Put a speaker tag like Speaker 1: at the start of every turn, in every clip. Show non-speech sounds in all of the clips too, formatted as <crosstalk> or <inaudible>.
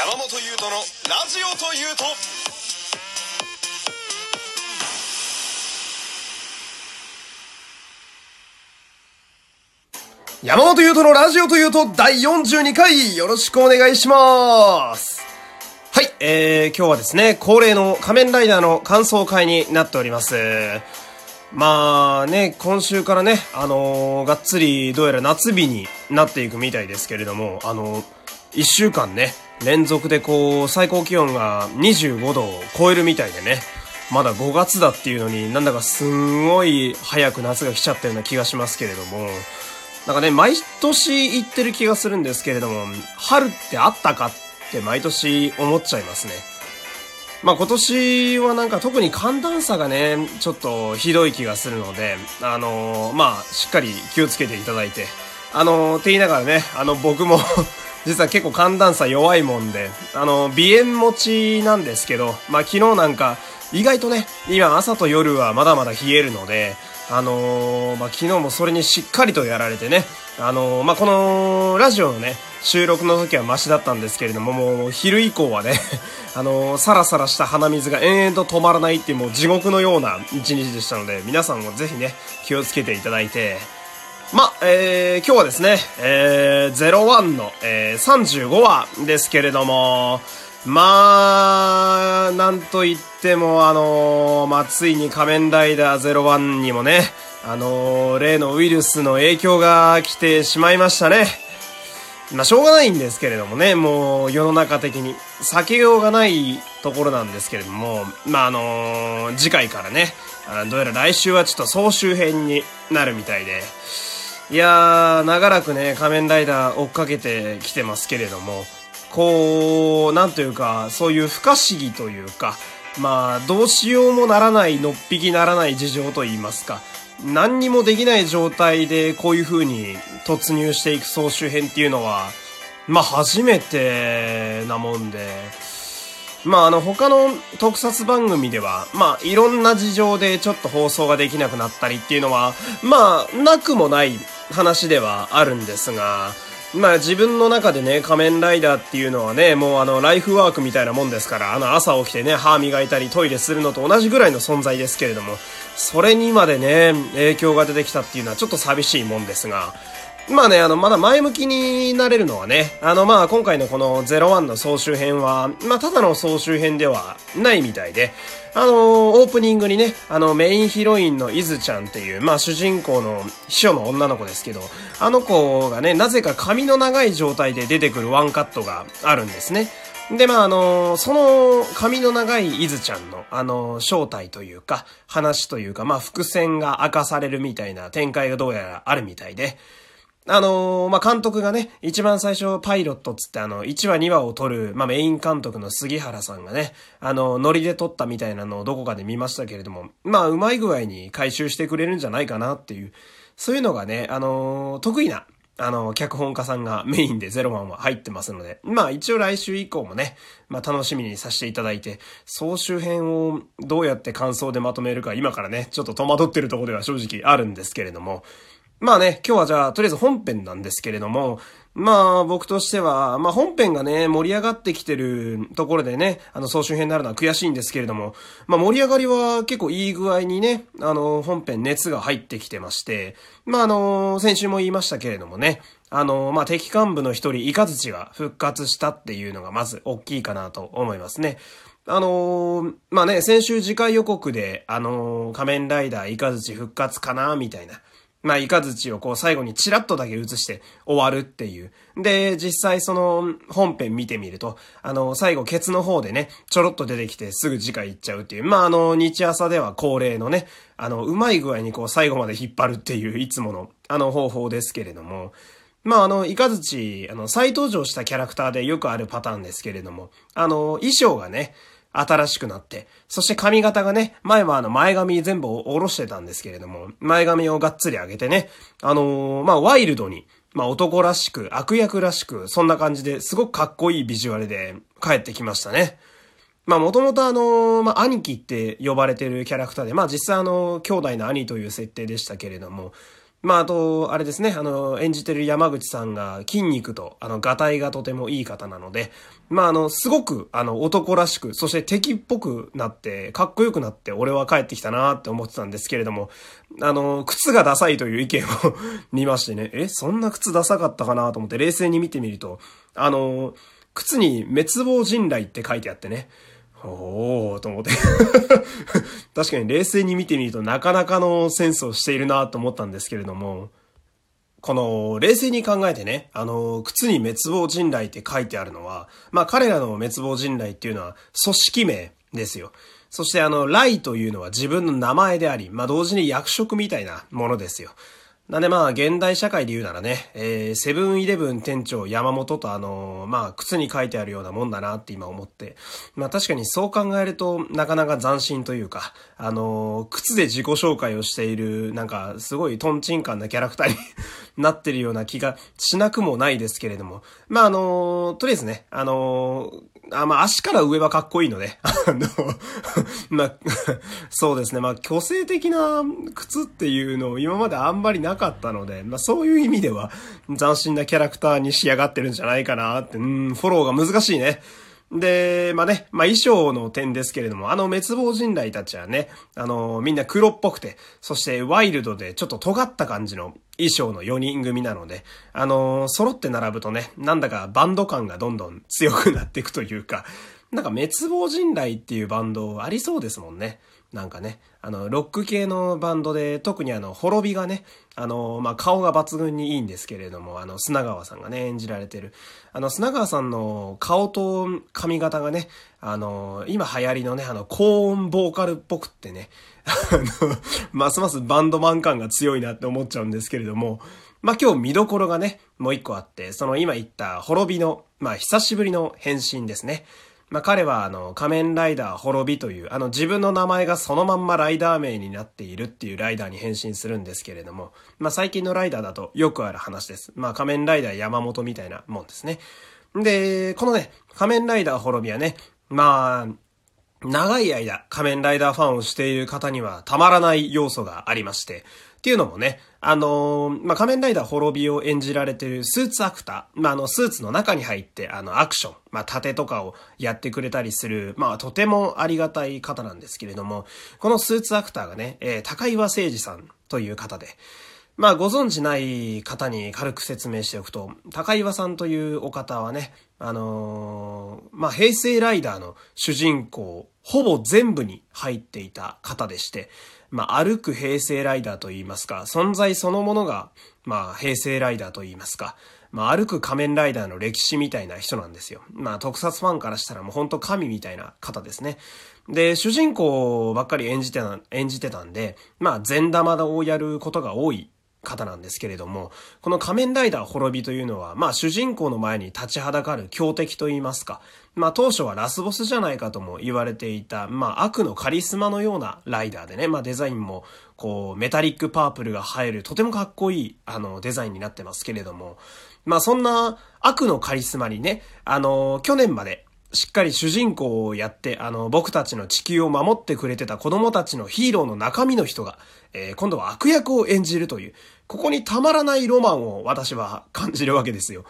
Speaker 1: 山本優斗のラジオというと
Speaker 2: 山本優斗のラジオというと第42回よろしくお願いします。はい、えー、今日はですね、恒例の仮面ライダーの感想会になっております。まあね、今週からね、あのーがっつりどうやら夏日になっていくみたいですけれども、あの1週間ね、連続でこう、最高気温が25度を超えるみたいでね、まだ5月だっていうのになんだかすんごい早く夏が来ちゃったような気がしますけれども、なんかね、毎年言ってる気がするんですけれども、春ってあったかって毎年思っちゃいますね。まあ今年はなんか特に寒暖差がね、ちょっとひどい気がするので、あのーまあしっかり気をつけていただいて、あのーって言いながらね、あの僕も実は結構寒暖差弱いもんで、あの鼻炎持ちなんですけど、まあ昨日なんか意外とね、今朝と夜はまだまだ冷えるので、あのーまあ、昨日もそれにしっかりとやられてね、あのーまあ、このラジオのね、収録の時はマシだったんですけれども、もう昼以降はね、<laughs> あのーサラサラした鼻水が延々と止まらないっていうもう地獄のような一日でしたので、皆さんもぜひね、気をつけていただいて、ま、えー、今日はですね、えー、01の、えー、35話ですけれども、まあ、なんと言っても、あのーまあ、ついに仮面ライダー01にもね、あのー例のウイルスの影響が来てしまいましたね。まあ、しょうがないんですけれどもね、もう世の中的に避けようがないところなんですけれども、まあ、あのー次回からね、どうやら来週はちょっと総集編になるみたいで、いやー、長らくね、仮面ライダー追っかけてきてますけれども、こう、なんというか、そういう不可思議というか、まあ、どうしようもならない、のっぴきならない事情と言いますか、何にもできない状態でこういう風に突入していく総集編っていうのは、まあ初めてなもんで、まああの他の特撮番組では、まあいろんな事情でちょっと放送ができなくなったりっていうのは、まあなくもない話ではあるんですが、まあ自分の中でね、仮面ライダーっていうのはね、もうあのライフワークみたいなもんですから、あの朝起きてね、歯磨いたりトイレするのと同じぐらいの存在ですけれども、それにまでね、影響が出てきたっていうのはちょっと寂しいもんですが、まあね、あの、まだ前向きになれるのはね、あの、まあ今回のこの01の総集編は、まあただの総集編ではないみたいで、あの、オープニングにね、あの、メインヒロインのイズちゃんっていう、まあ主人公の秘書の女の子ですけど、あの子がね、なぜか髪の長い状態で出てくるワンカットがあるんですね。で、まあ、あの、その髪の長いイズちゃんの、あの、正体というか、話というか、まあ、伏線が明かされるみたいな展開がどうやらあるみたいで、あのまあ、監督がね、一番最初パイロットつってあの、1話2話を撮る、まあ、メイン監督の杉原さんがね、あの、ノリで撮ったみたいなのをどこかで見ましたけれども、まあ、うまい具合に回収してくれるんじゃないかなっていう、そういうのがね、あの得意な、あの、脚本家さんが <laughs> メインでゼロワンは入ってますので、まあ一応来週以降もね、まあ楽しみにさせていただいて、総集編をどうやって感想でまとめるか今からね、ちょっと戸惑ってるとこでは正直あるんですけれども、まあね、今日はじゃあ、とりあえず本編なんですけれども、まあ僕としては、まあ本編がね、盛り上がってきてるところでね、あの総集編になるのは悔しいんですけれども、まあ盛り上がりは結構いい具合にね、あの本編熱が入ってきてまして、まああの、先週も言いましたけれどもね、あの、まあ敵幹部の一人、イカズチが復活したっていうのがまず大きいかなと思いますね。あのーまあね、先週次回予告で、あのー仮面ライダーイカズチ復活かなみたいな。まあ、イカズチをこう最後にチラッとだけ映して終わるっていう。で、実際その本編見てみると、あの、最後ケツの方でね、ちょろっと出てきてすぐ次回行っちゃうっていう。まあ、あの、日朝では恒例のね、あの、うまい具合にこう最後まで引っ張るっていういつものあの方法ですけれども、まあ、あの、イカズチ、あの、再登場したキャラクターでよくあるパターンですけれども、あの、衣装がね、新しくなって、そして髪型がね、前はあの前髪全部下ろしてたんですけれども、前髪をがっつり上げてね、あのーまあ、ワイルドに、まあ、男らしく、悪役らしく、そんな感じですごくかっこいいビジュアルで帰ってきましたね。まあもともとあの、まあ兄貴って呼ばれてるキャラクターで、まあ実際あの、兄弟の兄という設定でしたけれども、まあ、あと、あれですね、あの、演じてる山口さんが筋肉と、あの、ガタイがとてもいい方なので、まあ、あの、すごく、あの、男らしく、そして敵っぽくなって、かっこよくなって、俺は帰ってきたなって思ってたんですけれども、あの、靴がダサいという意見を <laughs> 見ましてね、え、そんな靴ダサかったかなと思って冷静に見てみると、あの、靴に滅亡人来って書いてあってね、おーと思って <laughs> 確かに冷静に見てみるとなかなかのセンスをしているなと思ったんですけれども、この、冷静に考えてね、あの、靴に滅亡人来って書いてあるのは、まあ彼らの滅亡人来っていうのは組織名ですよ。そしてあの、来というのは自分の名前であり、まあ同時に役職みたいなものですよ。なんでまあ、現代社会で言うならね、えー、セブンイレブン店長山本とあのー、まあ、靴に書いてあるようなもんだなって今思って。まあ確かにそう考えると、なかなか斬新というか、あのー、靴で自己紹介をしている、なんか、すごいトンチンカンなキャラクターになってるような気がしなくもないですけれども。まああのとりあえずね、あのあ、まあ、足から上はかっこいいので、<laughs> あの、<laughs> まあ、<laughs> そうですね。まあ、虚勢的な靴っていうのを今まであんまりなかったので、まあ、そういう意味では斬新なキャラクターに仕上がってるんじゃないかなって、うん、フォローが難しいね。で、まあね、まあ衣装の点ですけれども、あの滅亡人雷たちはね、あの、みんな黒っぽくて、そしてワイルドでちょっと尖った感じの衣装の4人組なので、あの、揃って並ぶとね、なんだかバンド感がどんどん強くなっていくというか、なんか滅亡人雷っていうバンドありそうですもんね。なんかね、あの、ロック系のバンドで、特にあの、滅びがね、あの、まあ、顔が抜群にいいんですけれども、あの、砂川さんがね、演じられてる。あの、砂川さんの顔と髪型がね、あの、今流行りのね、あの、高音ボーカルっぽくってね、<laughs> あの、ますますバンドマン感が強いなって思っちゃうんですけれども、まあ、今日見どころがね、もう一個あって、その今言った滅びの、まあ、久しぶりの変身ですね。まあ、彼はあの、仮面ライダー滅びという、あの、自分の名前がそのまんまライダー名になっているっていうライダーに変身するんですけれども、まあ、最近のライダーだとよくある話です。まあ、仮面ライダー山本みたいなもんですね。で、このね、仮面ライダー滅びはね、まあ、長い間仮面ライダーファンをしている方にはたまらない要素がありまして、っていうのもね、あのー、まあ、仮面ライダー滅びを演じられているスーツアクター、まあ、あの、スーツの中に入って、あの、アクション、まあ、殺陣とかをやってくれたりする、まあ、とてもありがたい方なんですけれども、このスーツアクターがね、えー、高岩誠二さんという方で、まあ、ご存知ない方に軽く説明しておくと、高岩さんというお方はね、あのー、まあ、平成ライダーの主人公、ほぼ全部に入っていた方でして、まあ、歩く平成ライダーと言いますか、存在そのものが、まあ、平成ライダーと言いますか、まあ、歩く仮面ライダーの歴史みたいな人なんですよ。まあ、特撮ファンからしたらもうほんと神みたいな方ですね。で、主人公ばっかり演じてた、演じてたんで、まあ、善玉をやることが多い方なんですけれども、この仮面ライダー滅びというのは、まあ主人公の前に立ちはだかる強敵と言いますか、まあ当初はラスボスじゃないかとも言われていた、まあ悪のカリスマのようなライダーでね、まあデザインもこうメタリックパープルが入るとてもかっこいいあのデザインになってますけれども、まあそんな悪のカリスマにね、あの去年までしっかり主人公をやって、あの、僕たちの地球を守ってくれてた子供たちのヒーローの中身の人が、えー、今度は悪役を演じるという、ここにたまらないロマンを私は感じるわけですよ。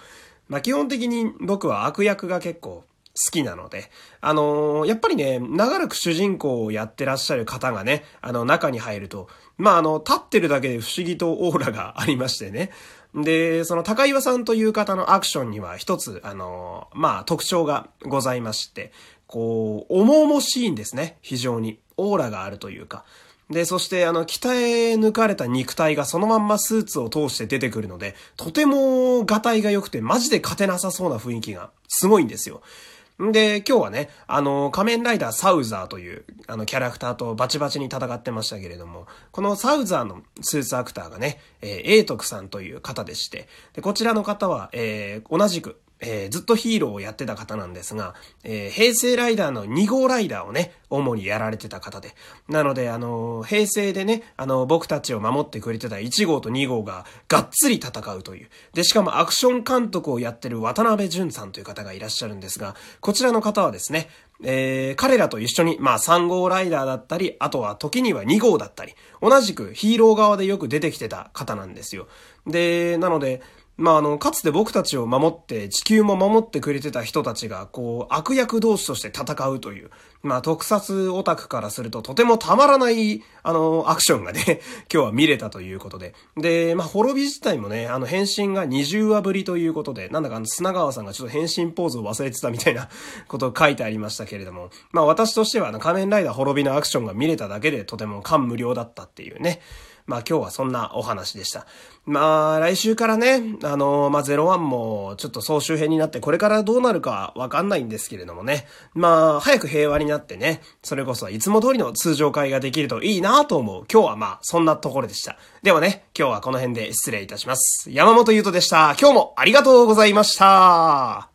Speaker 2: まあ、基本的に僕は悪役が結構好きなので、あのー、やっぱりね、長らく主人公をやってらっしゃる方がね、あの、中に入ると、まあ、あの、立ってるだけで不思議とオーラがありましてね。で、その高岩さんという方のアクションには一つ、あのー、まあ、特徴がございまして、こう、重々しいんですね、非常に。オーラがあるというか。で、そして、あの、鍛え抜かれた肉体がそのまんまスーツを通して出てくるので、とても、ガタイが良くて、マジで勝てなさそうな雰囲気が、すごいんですよ。んで、今日はね、あの、仮面ライダーサウザーという、あの、キャラクターとバチバチに戦ってましたけれども、このサウザーのスーツアクターがね、えー、英徳さんという方でして、で、こちらの方は、えー、同じく、えー、ずっとヒーローをやってた方なんですが、えー、平成ライダーの2号ライダーをね、主にやられてた方で。なので、あのー、平成でね、あの僕たちを守ってくれてた1号と2号ががっつり戦うという。で、しかもアクション監督をやってる渡辺淳さんという方がいらっしゃるんですが、こちらの方はですね、えー、彼らと一緒に、まあ3号ライダーだったり、あとは時には2号だったり、同じくヒーロー側でよく出てきてた方なんですよ。で、なので、まあ、あの、かつて僕たちを守って、地球も守ってくれてた人たちが、こう、悪役同士として戦うという、まあ、特撮オタクからするととてもたまらない、あの、アクションがね、<laughs> 今日は見れたということで。で、まあ、滅び自体もね、あの、変身が20話ぶりということで、なんだかあの、砂川さんがちょっと変身ポーズを忘れてたみたいな <laughs> ことを書いてありましたけれども、まあ、私としては、あの、仮面ライダー滅びのアクションが見れただけでとても感無量だったっていうね。まあ今日はそんなお話でした。まあ来週からね、あの、まあ01もちょっと総集編になってこれからどうなるかわかんないんですけれどもね。まあ早く平和になってね、それこそいつも通りの通常会ができるといいなと思う。今日はまあそんなところでした。ではね、今日はこの辺で失礼いたします。山本優斗でした。今日もありがとうございました。